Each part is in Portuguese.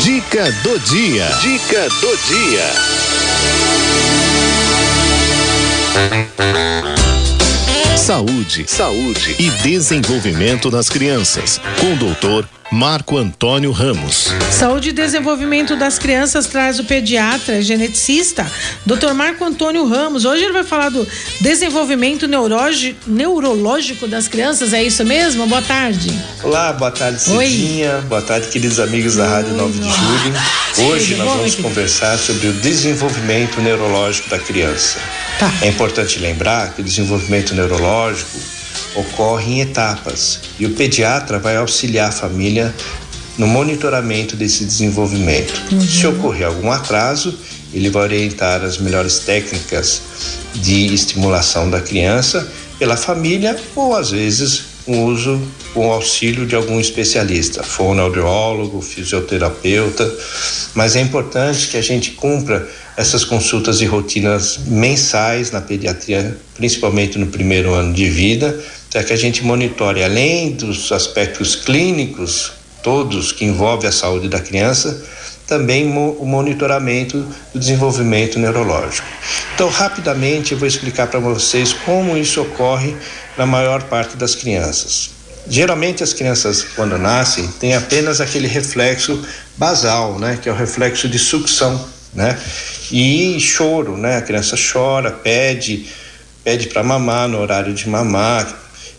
Dica do dia. Dica do dia. Saúde, saúde e desenvolvimento das crianças. Com o doutor Marco Antônio Ramos. Saúde e desenvolvimento das crianças traz o pediatra e geneticista, Dr. Marco Antônio Ramos. Hoje ele vai falar do desenvolvimento neurológico das crianças, é isso mesmo? Boa tarde. Olá, boa tarde, Cidinha. Oi. Boa tarde, queridos amigos da Rádio 9 de Julho. Hoje nós vamos conversar sobre o desenvolvimento neurológico da criança. Tá. É importante lembrar que o desenvolvimento neurológico ocorre em etapas e o pediatra vai auxiliar a família no monitoramento desse desenvolvimento. Uhum. Se ocorrer algum atraso, ele vai orientar as melhores técnicas de estimulação da criança pela família ou às vezes o uso com auxílio de algum especialista, fonoaudiólogo, fisioterapeuta, mas é importante que a gente cumpra essas consultas e rotinas mensais na pediatria, principalmente no primeiro ano de vida, para que a gente monitore, além dos aspectos clínicos, todos que envolvem a saúde da criança, também o monitoramento do desenvolvimento neurológico. Então, rapidamente, eu vou explicar para vocês como isso ocorre na maior parte das crianças. Geralmente, as crianças, quando nascem, têm apenas aquele reflexo basal, né, que é o reflexo de sucção, né, e choro, né, a criança chora, pede, pede para mamar no horário de mamar,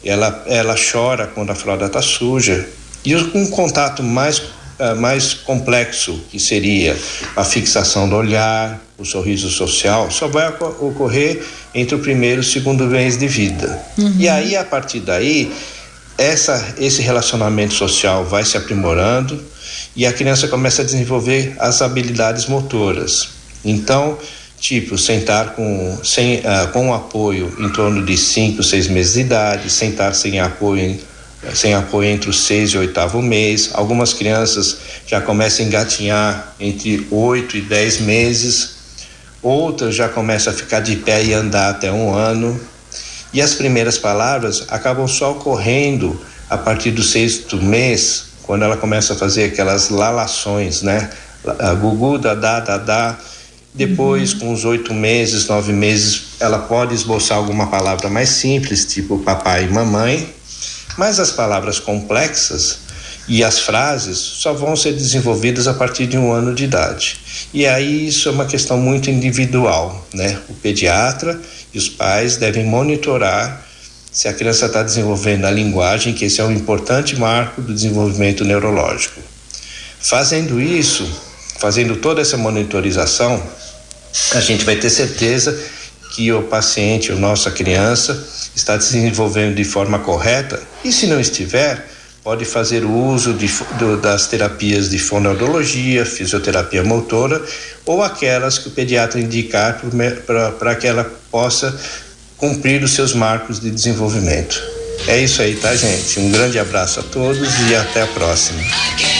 ela, ela chora quando a fralda está suja. E um contato mais, uh, mais complexo, que seria a fixação do olhar, o sorriso social, só vai ocorrer entre o primeiro e o segundo mês de vida. Uhum. E aí, a partir daí, essa, esse relacionamento social vai se aprimorando e a criança começa a desenvolver as habilidades motoras. Então, tipo sentar com, sem, uh, com apoio em torno de 5, 6 meses de idade, sentar sem apoio, sem apoio entre o seis e o oitavo mês. Algumas crianças já começam a engatinhar entre 8 e 10 meses, outras já começam a ficar de pé e andar até um ano. E as primeiras palavras acabam só ocorrendo a partir do sexto mês, quando ela começa a fazer aquelas lalações, né? Gugu, dadá, dadá. Depois, uhum. com os oito meses, nove meses, ela pode esboçar alguma palavra mais simples, tipo papai e mamãe, mas as palavras complexas e as frases só vão ser desenvolvidas a partir de um ano de idade. E aí isso é uma questão muito individual, né? O pediatra e os pais devem monitorar se a criança está desenvolvendo a linguagem, que esse é um importante marco do desenvolvimento neurológico. Fazendo isso, fazendo toda essa monitorização, a gente vai ter certeza que o paciente, ou nossa criança, está se desenvolvendo de forma correta e, se não estiver, pode fazer o uso de, do, das terapias de fonoaudiologia, fisioterapia motora ou aquelas que o pediatra indicar para que ela possa cumprir os seus marcos de desenvolvimento. É isso aí, tá, gente? Um grande abraço a todos e até a próxima.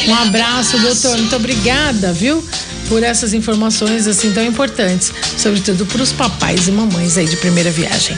Um abraço, doutor. Muito obrigada, viu? Por essas informações assim tão importantes, sobretudo para os papais e mamães aí de primeira viagem.